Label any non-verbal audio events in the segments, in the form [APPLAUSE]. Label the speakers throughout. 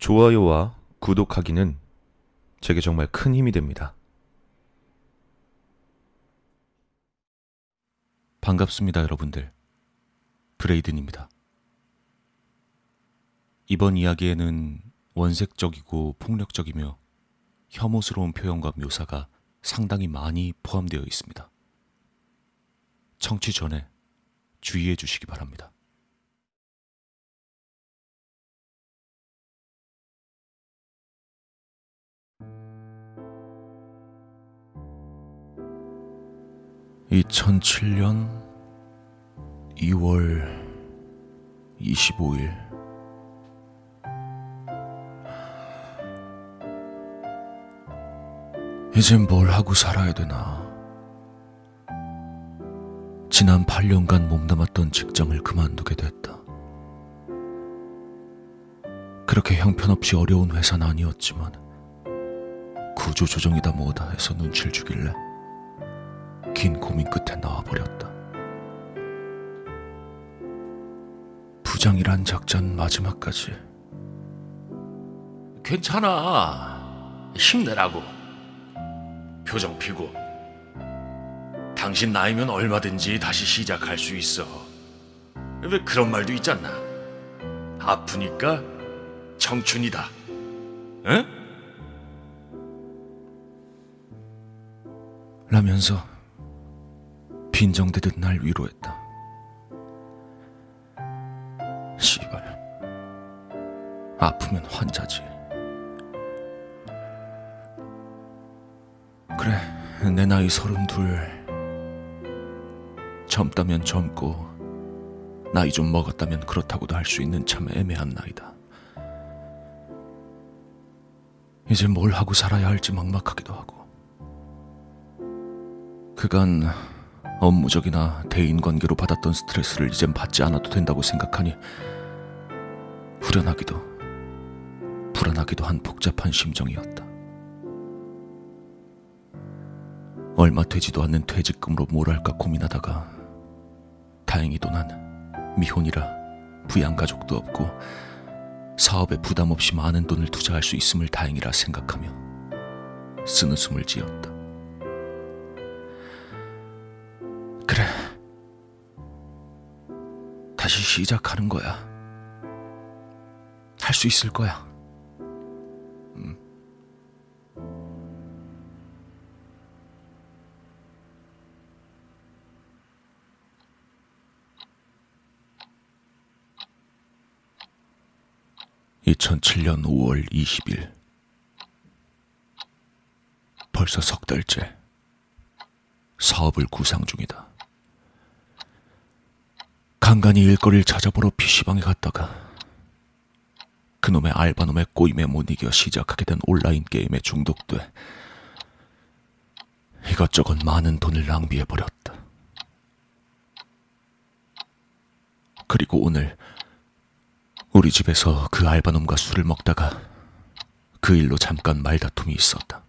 Speaker 1: 좋아요와 구독하기는 제게 정말 큰 힘이 됩니다. 반갑습니다, 여러분들. 브레이든입니다. 이번 이야기에는 원색적이고 폭력적이며 혐오스러운 표현과 묘사가 상당히 많이 포함되어 있습니다. 청취 전에 주의해 주시기 바랍니다. (2007년 2월 25일) 이젠 뭘 하고 살아야 되나? 지난 8년간 몸담았던 직장을 그만두게 됐다. 그렇게 형편없이 어려운 회사는 아니었지만 구조조정이다 뭐다 해서 눈치를 주길래 긴 고민 끝에 나와버렸다. 부장이란 작전 마지막까지
Speaker 2: 괜찮아. 힘내라고. 표정 피고. 당신 나이면 얼마든지 다시 시작할 수 있어. 왜 그런 말도 있잖아. 아프니까 청춘이다. 응?
Speaker 1: 라면서 빈정대듯 날 위로했다. 시발. 아프면 환자지. 그래, 내 나이 서른둘. 젊다면 젊고, 나이 좀 먹었다면 그렇다고도 할 수 있는 참 애매한 나이다. 이제 뭘 하고 살아야 할지 막막하기도 하고. 그간 업무적이나 대인 관계로 받았던 스트레스를 이젠 받지 않아도 된다고 생각하니 후련하기도 불안하기도 한 복잡한 심정이었다. 얼마 되지도 않는 퇴직금으로 뭘 할까 고민하다가 다행히도 난 미혼이라 부양 가족도 없고 사업에 부담 없이 많은 돈을 투자할 수 있음을 다행이라 생각하며 쓰는 숨을 지었다. 다시 시작하는 거야. 할 수 있을 거야. 음. (2007년 5월 20일) 벌써 석 달째 사업을 구상 중이다. 간간히 일거리를 찾아보러 PC방에 갔다가 그놈의 알바놈의 꼬임에 못 이겨 시작하게 된 온라인 게임에 중독돼 이것저것 많은 돈을 낭비해버렸다. 그리고 오늘 우리 집에서 그 알바놈과 술을 먹다가 그 일로 잠깐 말다툼이 있었다.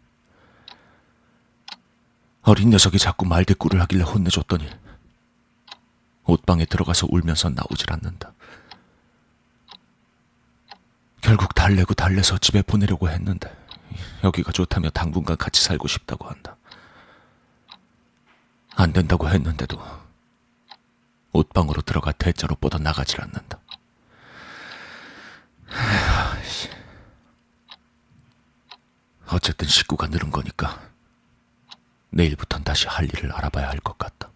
Speaker 1: 어린 녀석이 자꾸 말대꾸를 하길래 혼내줬더니 옷방에 들어가서 울면서 나오질 않는다. 결국 달래고 달래서 집에 보내려고 했는데 여기가 좋다며 당분간 같이 살고 싶다고 한다. 안 된다고 했는데도 옷방으로 들어가 대자로 뻗어 나가질 않는다. 어쨌든 식구가 늘은 거니까 내일부턴 다시 할 일을 알아봐야 할 것 같다.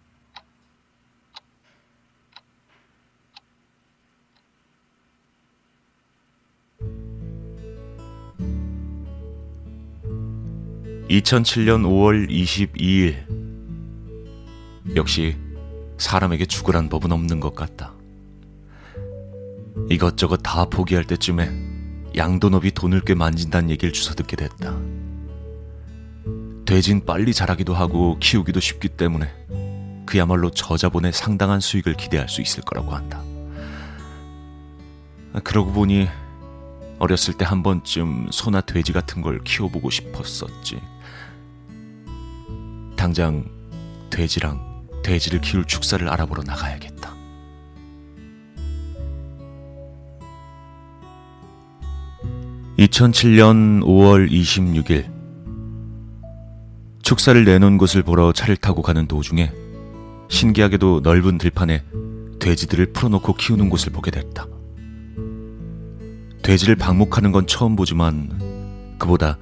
Speaker 1: (2007년 5월 22일) 역시 사람에게 죽으란 법은 없는 것 같다. 이것저것 다 포기할 때쯤에 양도업이 돈을 꽤 만진다는 얘기를 주워 듣게 됐다. 돼진 빨리 자라기도 하고 키우기도 쉽기 때문에 그야말로 저자본의 상당한 수익을 기대할 수 있을 거라고 한다. 그러고 보니 어렸을 때 한 번쯤 소나 돼지 같은 걸 키워보고 싶었었지. 당장 돼지랑 돼지를 키울 축사를 알아보러 나가야겠다. 2007년 5월 26일 축사를 내놓은 곳을 보러 차를 타고 가는 도중에 신기하게도 넓은 들판에 돼지들을 풀어놓고 키우는 곳을 보게 됐다. 돼지를 방목하는 건 처음 보지만 그보다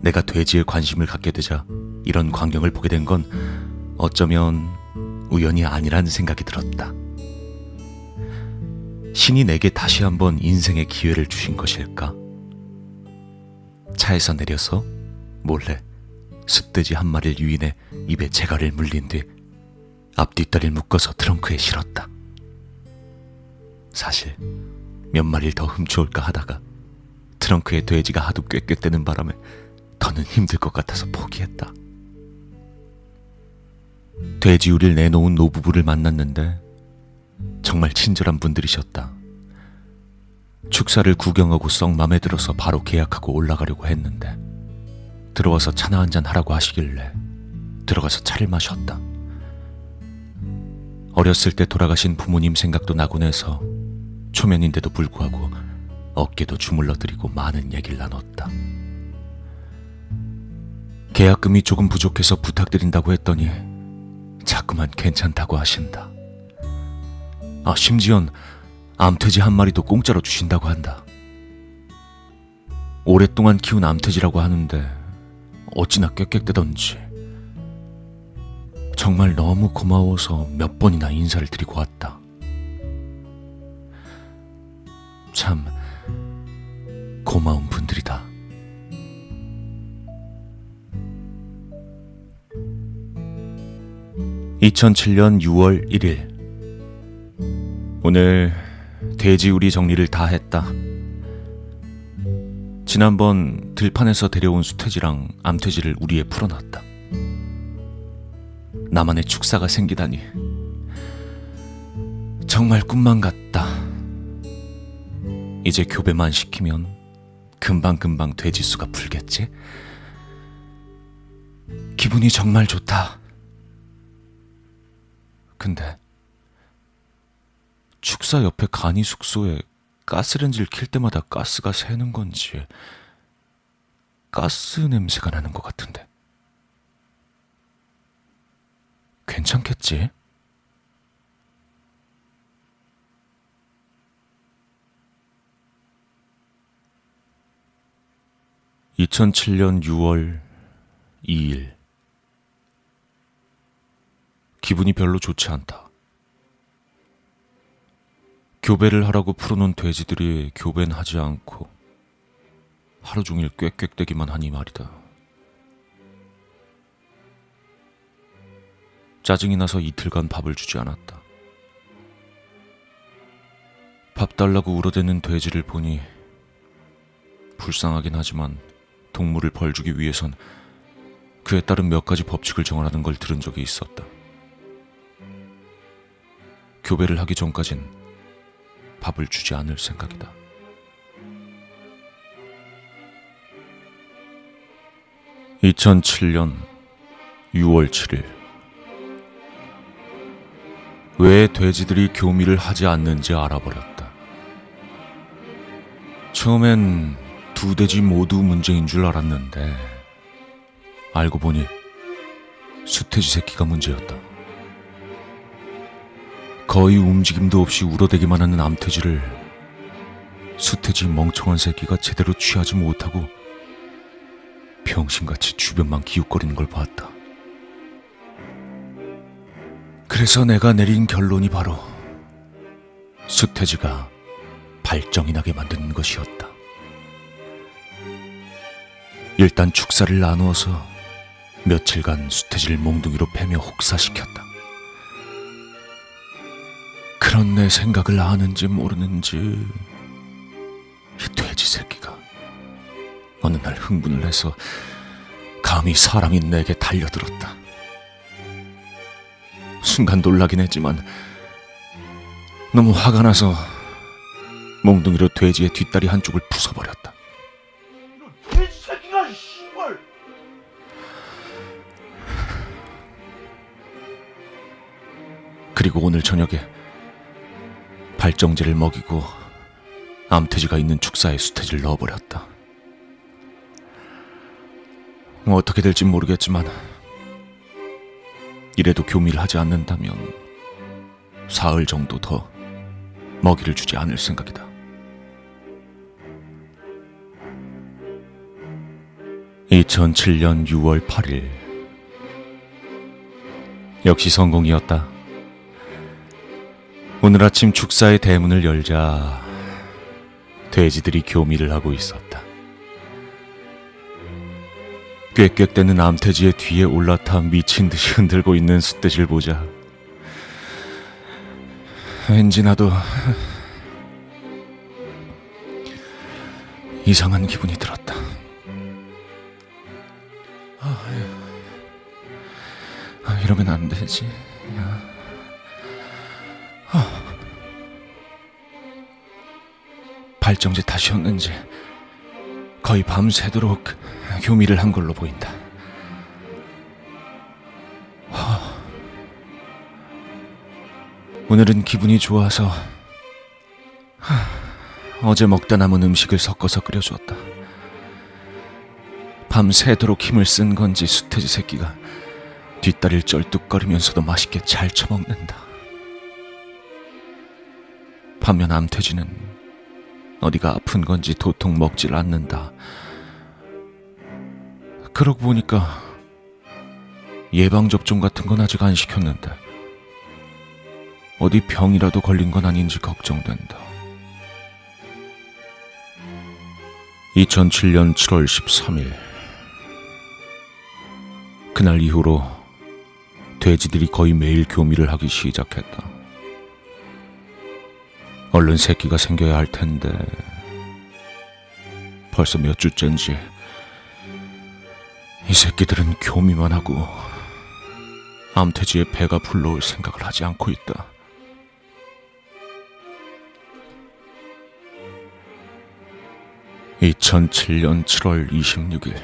Speaker 1: 내가 돼지에 관심을 갖게 되자 이런 광경을 보게 된 건 어쩌면 우연이 아니라는 생각이 들었다. 신이 내게 다시 한번 인생의 기회를 주신 것일까? 차에서 내려서 몰래 숫돼지 한 마리를 유인해 입에 재갈을 물린 뒤 앞뒷다리를 묶어서 트렁크에 실었다. 사실 몇 마리를 더 훔쳐올까 하다가 트렁크에 돼지가 하도 꾀꾀대는 바람에 더는 힘들 것 같아서 포기했다. 돼지우리를 내놓은 노부부를 만났는데 정말 친절한 분들이셨다. 축사를 구경하고 썩 맘에 들어서 바로 계약하고 올라가려고 했는데 들어와서 차나 한잔 하라고 하시길래 들어가서 차를 마셨다. 어렸을 때 돌아가신 부모님 생각도 나곤 해서 초면인데도 불구하고 어깨도 주물러 드리고 많은 얘기를 나눴다. 계약금이 조금 부족해서 부탁드린다고 했더니 자꾸만 괜찮다고 하신다. 아, 심지언 암돼지 한 마리도 공짜로 주신다고 한다. 오랫동안 키운 암돼지라고 하는데 어찌나 꽥꽥대던지 정말 너무 고마워서 몇 번이나 인사를 드리고 왔다. 참 고마운 분 (2007년 6월 1일) 오늘 돼지우리 정리를 다 했다. 지난번 들판에서 데려온 수태지랑 암돼지를 우리에 풀어놨다. 나만의 축사가 생기다니. 정말 꿈만 같다. 이제 교배만 시키면 금방금방 돼지수가 풀겠지? 기분이 정말 좋다. 근데 축사 옆에 간이 숙소에 가스렌지를 킬 때마다 가스가 새는 건지 가스 냄새가 나는 것 같은데. 괜찮겠지? (2007년 6월 2일) 기분이 별로 좋지 않다. 교배를 하라고 풀어놓은 돼지들이 교배는 하지 않고 하루 종일 꽥꽥대기만 하니 말이다. 짜증이 나서 이틀간 밥을 주지 않았다. 밥 달라고 울어대는 돼지를 보니 불쌍하긴 하지만 동물을 벌주기 위해선 그에 따른 몇 가지 법칙을 정하라는 걸 들은 적이 있었다. 교배를 하기 전까진 밥을 주지 않을 생각이다. (2007년 6월 7일) 왜 돼지들이 교미를 하지 않는지 알아버렸다. 처음엔 두 돼지 모두 문제인 줄 알았는데 알고 보니 수돼지 새끼가 문제였다. 거의 움직임도 없이 울어대기만 하는 암돼지를 수태지 멍청한 새끼가 제대로 취하지 못하고 병신같이 주변만 기웃거리는 걸 봤다. 그래서 내가 내린 결론이 바로 수태지가 발정이 나게 만드는 것이었다. 일단 축사를 나누어서 며칠간 수태지를 몽둥이로 패며 혹사시켰다. 그런 내 생각을 아는지 모르는지 이 돼지 새끼가 어느 날 흥분을 해서 감히 사람이 내게 달려들었다. 순간 놀라긴 했지만 너무 화가 나서 몽둥이로 돼지의 뒷다리 한쪽을 부숴버렸다. 그리고 오늘 저녁에 발정제를 먹이고 암돼지가 있는 축사에 수태지를 넣어버렸다. 뭐 어떻게 될진 모르겠지만 이래도 교미를 하지 않는다면 사흘 정도 더 먹이를 주지 않을 생각이다. (2007년 6월 8일) 역시 성공이었다. 오늘 아침 축사의 대문을 열자 돼지들이 교미를 하고 있었다. 꽥꽥대는 암돼지의 뒤에 올라타 미친 듯이 흔들고 있는 숫돼지를 보자 왠지 나도 이상한 기분이 들었다. 아, 아, 이러면 안 되지. 아. 발정제 탓이었는지 거의 밤새도록 교미를 한 걸로 보인다. 하... 오늘은 기분이 좋아서 하... 어제 먹다 남은 음식을 섞어서 끓여주었다. 밤새도록 힘을 쓴 건지 수태지 새끼가 뒷다리를 쩔뚝거리면서도 맛있게 잘 처먹는다. 반면 암돼지는 어디가 아픈 건지 도통 먹질 않는다. 그러고 보니까 예방접종 같은 건 아직 안 시켰는데 어디 병이라도 걸린 건 아닌지 걱정된다. 2007년 7월 13일 그날 이후로 돼지들이 거의 매일 교미를 하기 시작했다. 얼른 새끼가 생겨야 할 텐데 벌써 몇 주째인지 이 새끼들은 교미만 하고 암태지의 배가 불러올 생각을 하지 않고 있다. (2007년 7월 26일)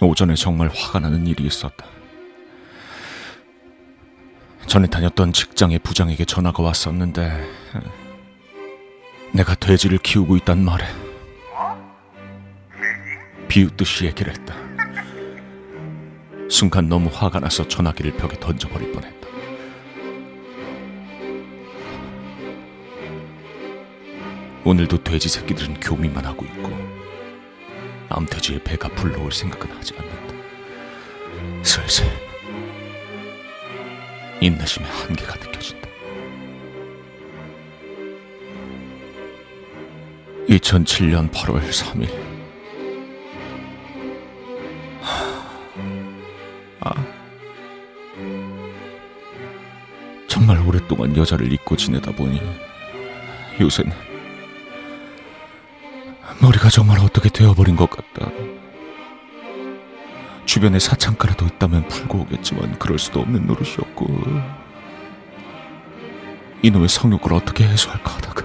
Speaker 1: 오전에 정말 화가 나는 일이 있었다. 전에 다녔던 직장의 부장에게 전화가 왔었는데 내가 돼지를 키우고 있단 말에 비웃듯이 얘기를 했다. 순간 너무 화가 나서 전화기를 벽에 던져버릴 뻔했다. 오늘도 돼지 새끼들은 교미만 하고 있고 암돼지의 배가 불러올 생각은 하지 않는다. 슬슬 인내심의 한계가 느껴진다. 2007년 8월 3일 아 정말 오랫동안 여자를 잊고 지내다 보니 요새는 머리가 정말 어떻게 되어버린 것 같다. 주변에 사창가라도 있다면 풀고 오겠지만 그럴 수도 없는 노릇이었고 이놈의 성욕을 어떻게 해소할까 하다가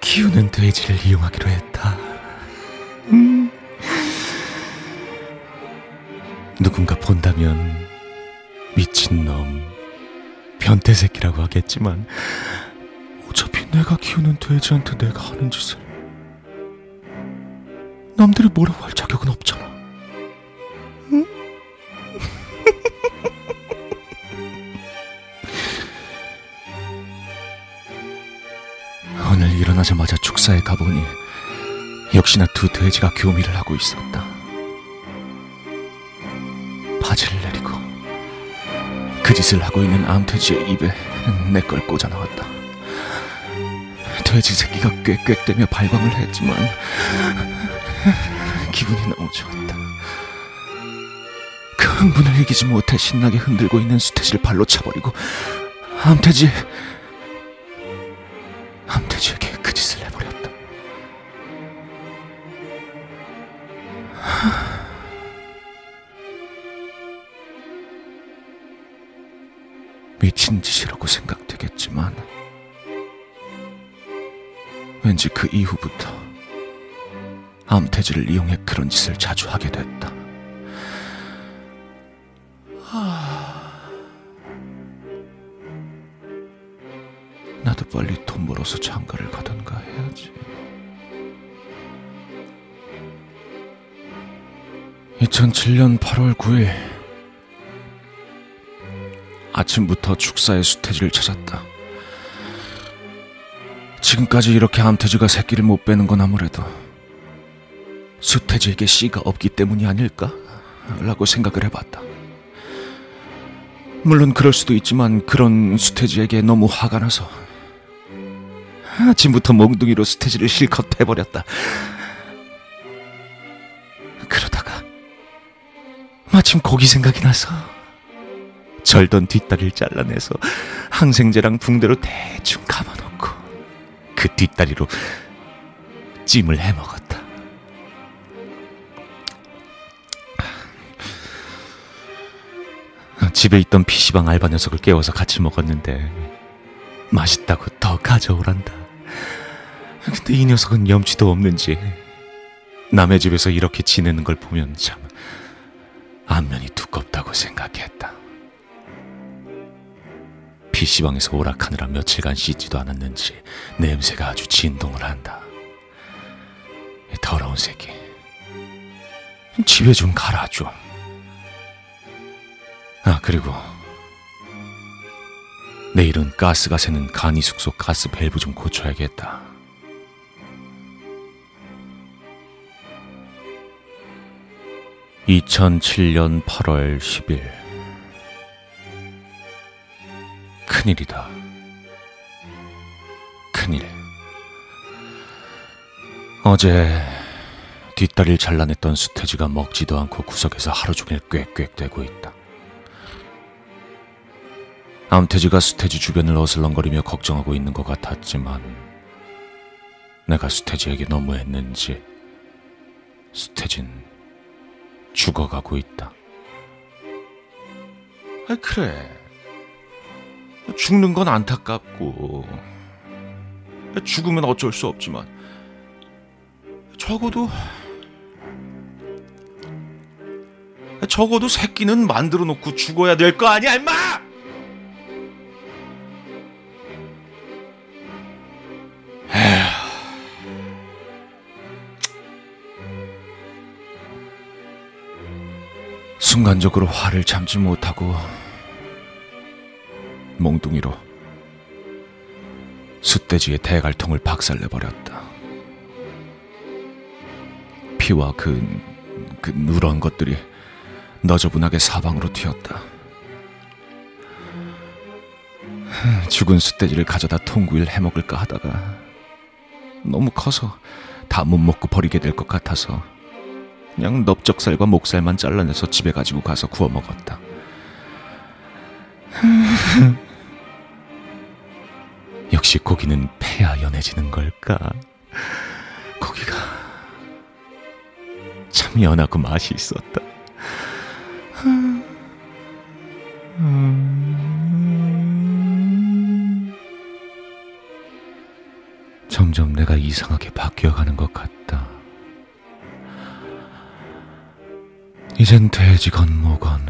Speaker 1: 키우는 돼지를 이용하기로 했다. 음. 누군가 본다면 미친놈, 변태 새끼라고 하겠지만 어차피 내가 키우는 돼지한테 내가 하는 짓을 남들이 뭐라고 할 자격은 없잖아. 일어나자마자 축사에 가보니 역시나 두 돼지가 교미를 하고 있었다. 바지를 내리고 그 짓을 하고 있는 암돼지의 입에 내 걸 꽂아 넣었다. 돼지 새끼가 꽥꽥대며 발광을 했지만 기분이 너무 좋았다. 그 흥분을 이기지 못해 신나게 흔들고 있는 수태지를 발로 차버리고 암돼지 미친 짓이라고 생각되겠지만 왠지 그 이후부터 암태지를 이용해 그런 짓을 자주 하게 됐다. 나도 빨리 돈 벌어서 장가를 가던가 해야지. 2007년 8월 9일 아침부터 축사의 수태지를 찾았다. 지금까지 이렇게 암태지가 새끼를 못 빼는 건 아무래도 수태지에게 씨가 없기 때문이 아닐까? 라고 생각을 해봤다. 물론 그럴 수도 있지만 그런 수태지에게 너무 화가 나서 아침부터 몽둥이로 수태지를 실컷 패버렸다. 그러다가 마침 고기 생각이 나서 절던 뒷다리를 잘라내서 항생제랑 붕대로 대충 감아놓고 그 뒷다리로 찜을 해먹었다. 집에 있던 PC방 알바 녀석을 깨워서 같이 먹었는데 맛있다고 더 가져오란다. 근데 이 녀석은 염치도 없는지 남의 집에서 이렇게 지내는 걸 보면 참 안면이 두껍다고 생각했다. PC방에서 오락하느라 며칠간 씻지도 않았는지 냄새가 아주 진동을 한다. 이 더러운 새끼. 집에 좀 가라 좀. 아 그리고 내일은 가스가 새는 간이 숙소 가스 밸브 좀 고쳐야겠다. (2007년 8월 10일) 큰일이다. 큰일. 어제 뒷다리를 잘라냈던 수태지가 먹지도 않고 구석에서 하루 종일 꽥꽥대고 있다. 암태지가 수태지 주변을 어슬렁거리며 걱정하고 있는 것 같았지만 내가 수태지에게 너무했는지 수태진 죽어가고 있다. 아 그래. 죽는 건 안타깝고 죽으면 어쩔 수 없지만 적어도 적어도 새끼는 만들어 놓고 죽어야 될 거 아니야 임마! 순간적으로 화를 참지 못하고 몽둥이로 숫돼지의 대갈통을 박살내버렸다. 피와 그, 그 누런 것들이 너저분하게 사방으로 튀었다. 죽은 숫돼지를 가져다 통구이를 해먹을까 하다가 너무 커서 다 못 먹고 버리게 될 것 같아서 그냥 넓적살과 목살만 잘라내서 집에 가지고 가서 구워 먹었다. 역시 고기는 패야 연해지는 걸까? 고기가 참 연하고 맛이 있었다. 점점 내가 이상하게 바뀌어가는 것 같다. 이젠 돼지건 뭐건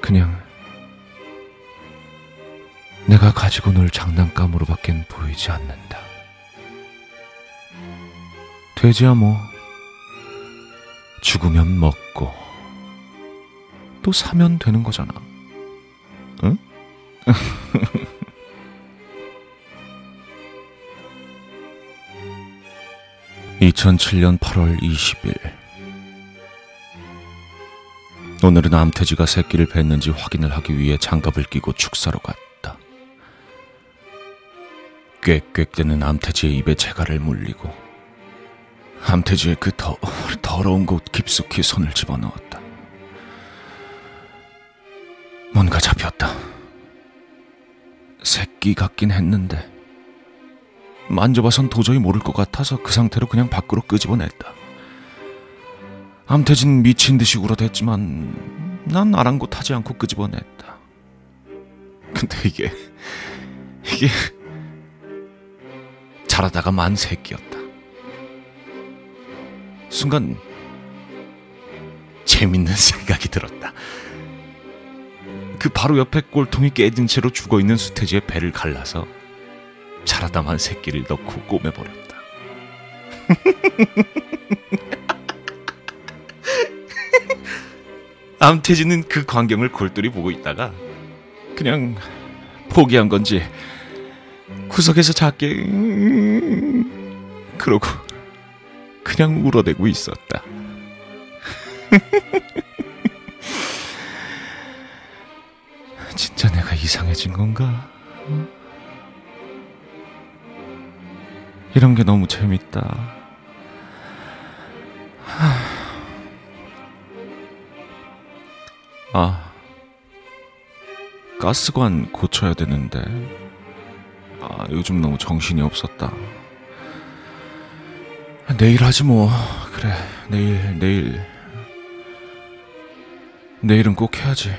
Speaker 1: 그냥 내가 가지고 놀 장난감으로밖엔 보이지 않는다. 돼지야 뭐 죽으면 먹고 또 사면 되는 거잖아. 응? (2007년 8월 20일) 오늘은 암태지가 새끼를 뱉는지 확인을 하기 위해 장갑을 끼고 축사로 갔다. 꽥꽥대는 암태지의 입에 재갈을 물리고 암태지의 그 더, 더러운 곳 깊숙이 손을 집어넣었다. 뭔가 잡혔다. 새끼 같긴 했는데 만져봐선 도저히 모를 것 같아서 그 상태로 그냥 밖으로 끄집어냈다. 암태진 미친 듯이 울어댔지만 난 아랑곳하지 않고 끄집어냈다. 근데 이게 이게 자라다가 만 새끼였다. 순간 재밌는 [LAUGHS] 생각이 들었다. 그 바로 옆에 꼴통이 깨진 채로 죽어 있는 수태지의 배를 갈라서 자라담한 새끼를 넣고 꼬매버렸다. [LAUGHS] 암태지는 그 광경을 골똘히 보고 있다가 그냥 포기한 건지 구석에서 작게 음, 그러고 그냥 울어대고 있었다. [LAUGHS] 진짜 내가 이상해진 건가? 어? 이런 게 너무 재밌다. 아, 가스관 고쳐야 되는데. 아, 요즘 너무 정신이 없었다. 내일 하지 뭐. 그래, 내일, 내일. 내일은 꼭 해야지.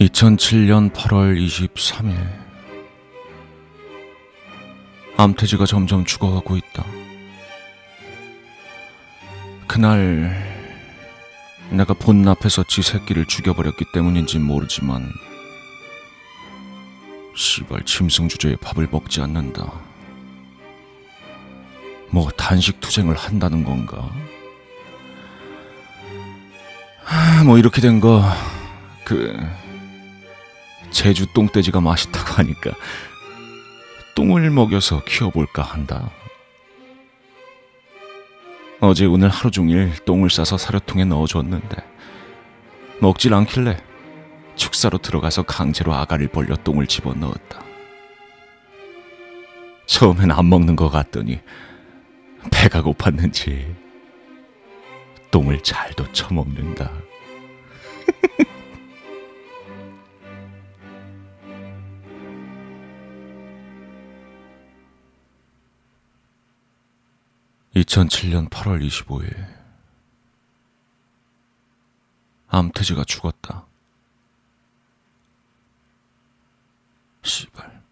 Speaker 1: (2007년 8월 23일) 암태지가 점점 죽어가고 있다. 그날 내가 본 앞에서 지 새끼를 죽여버렸기 때문인지 모르지만 시발 짐승 주제에 밥을 먹지 않는다. 뭐 단식 투쟁을 한다는 건가? 하, 뭐 이렇게 된 거 그 제주 똥돼지가 맛있다고 하니까 똥을 먹여서 키워볼까 한다. 어제 오늘 하루 종일 똥을 싸서 사료통에 넣어줬는데 먹질 않길래 축사로 들어가서 강제로 아가를 벌려 똥을 집어넣었다. 처음엔 안 먹는 것 같더니 배가 고팠는지 똥을 잘도 처먹는다. (2007년 8월 25일) 암태지가 죽었다. 씨발.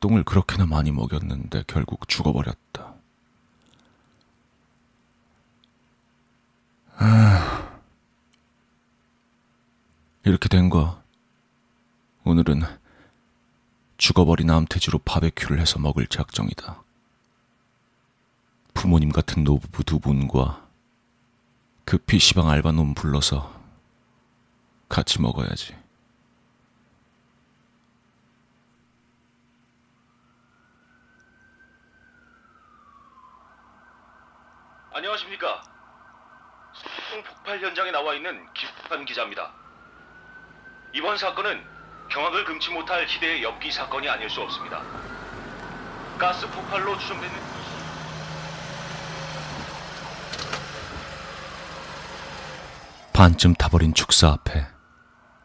Speaker 1: 똥을 그렇게나 많이 먹였는데 결국 죽어버렸다. 아, 이렇게 된 거. 오늘은 죽어버린 암태지로 바베큐를 해서 먹을 작정이다. 부모님 같은 노부부 두 분과 그 PC방 알바놈 불러서 같이 먹어야지.
Speaker 2: 안녕하십니까. 소통 폭발 현장에 나와 있는 김한 기자입니다. 이번 사건은 경악을 금치 못할 희대의 엽기 사건이 아닐 수 없습니다. 가스 폭발로 추정되는
Speaker 1: 반쯤 타버린 축사 앞에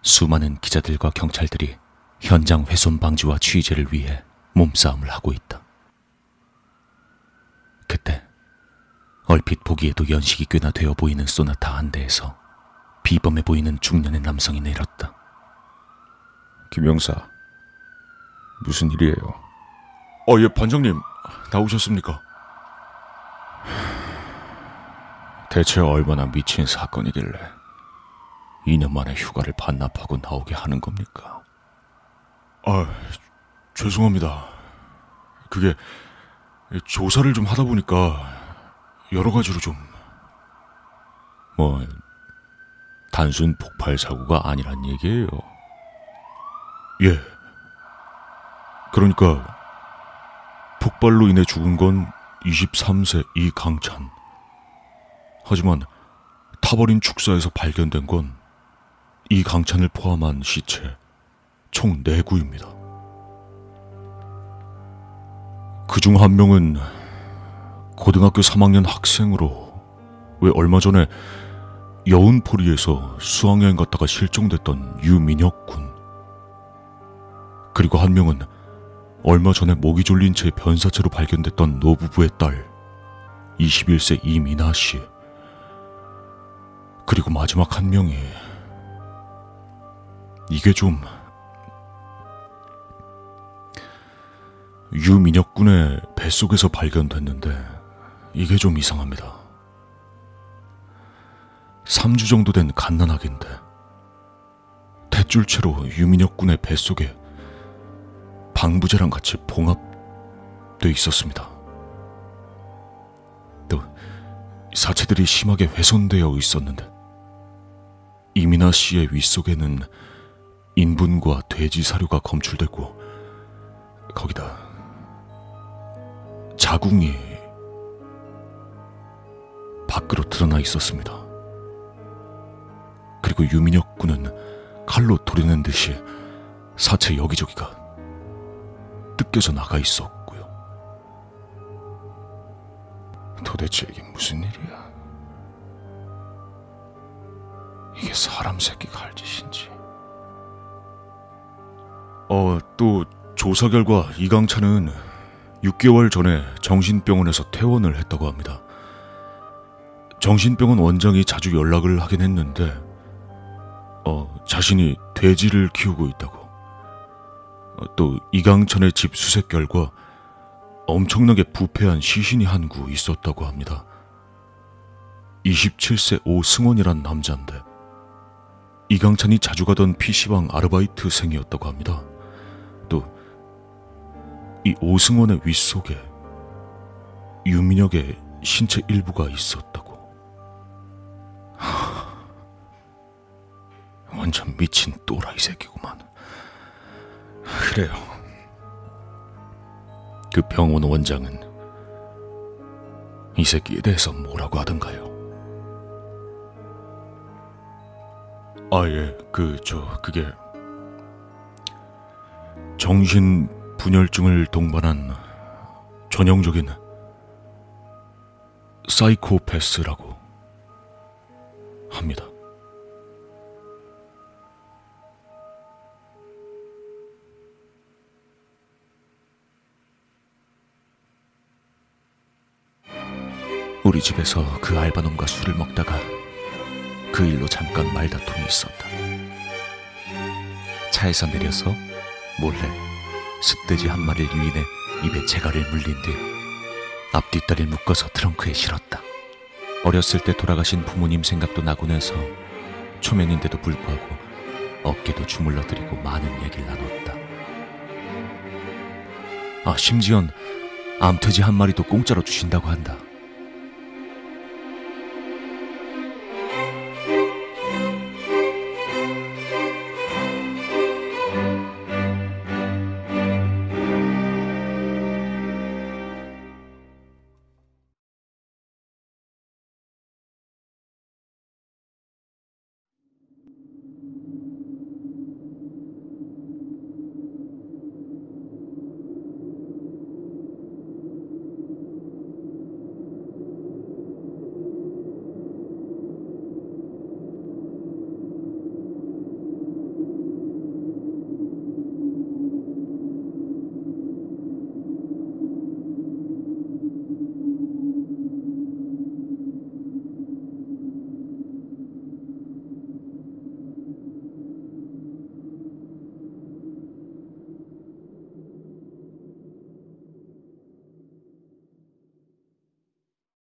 Speaker 1: 수많은 기자들과 경찰들이 현장 훼손 방지와 취재를 위해 몸싸움을 하고 있다. 그때 얼핏 보기에도 연식이 꽤나 되어 보이는 소나타 한 대에서 비범해 보이는 중년의 남성이 내렸다. 김영사, 무슨 일이에요? 어, 예, 반장님, 나오셨습니까? 대체 얼마나 미친 사건이길래 2년 만에 휴가를 반납하고 나오게 하는 겁니까? 아, 죄송합니다. 그게 조사를 좀 하다 보니까 여러 가지로 좀... 뭐, 단순 폭발 사고가 아니란 얘기예요. 예. 그러니까 폭발로 인해 죽은 건 23세 이강찬. 하지만 타버린 축사에서 발견된 건 이강찬을 포함한 시체 총 4구입니다. 그 중 한 명은 고등학교 3학년 학생으로 왜 얼마 전에 여운포리에서 수학여행 갔다가 실종됐던 유민혁 군. 그리고 한 명은 얼마 전에 목이 졸린 채 변사체로 발견됐던 노부부의 딸 21세 이민아 씨. 그리고 마지막 한 명이 이게 좀 유민혁 군의 뱃속에서 발견됐는데 이게 좀 이상합니다. 3주 정도 된 갓난아기인데 대줄채로 유민혁 군의 뱃속에 방부제랑 같이 봉합돼 있었습니다. 또 사체들이 심하게 훼손되어 있었는데 이민아 씨의 윗속에는 인분과 돼지 사료가 검출됐고 거기다 자궁이 밖으로 드러나 있었습니다. 그리고 유민혁 군은 칼로 도리는 듯이 사체 여기저기가 뜯겨져 나가 있었고요. 도대체 이게 무슨 일이야? 이게 사람 새끼가 할 짓인지. 어, 또 조사 결과 이강찬은 6개월 전에 정신병원에서 퇴원을 했다고 합니다. 정신병원 원장이 자주 연락을 하긴 했는데, 어, 자신이 돼지를 키우고 있다고. 어, 또 이강찬의 집 수색 결과 엄청나게 부패한 시신이 한 구 있었다고 합니다. 27세 오승원이란 남자인데 이강찬이 자주 가던 PC방 아르바이트생이었다고 합니다. 또이 오승원의 윗 속에 유민혁의 신체 일부가 있었다고. 하, 완전 미친 또라이 새끼구만. 그래요. 그 병원 원장은 이 새끼에 대해서 뭐라고 하던가요? 아, 예, 그, 저, 그게, 정신 분열증을 동반한 전형적인 사이코패스라고 합니다. 우리 집에서 그 알바놈과 술을 먹다가 그 일로 잠깐 말다툼이 있었다. 차에서 내려서 몰래 숫돼지 한 마리를 유인해 입에 재갈을 물린 뒤 앞뒷다리를 묶어서 트렁크에 실었다. 어렸을 때 돌아가신 부모님 생각도 나곤 해서 초면인데도 불구하고 어깨도 주물러드리고 많은 얘기를 나눴다. 아, 심지언 암돼지 한 마리도 공짜로 주신다고 한다.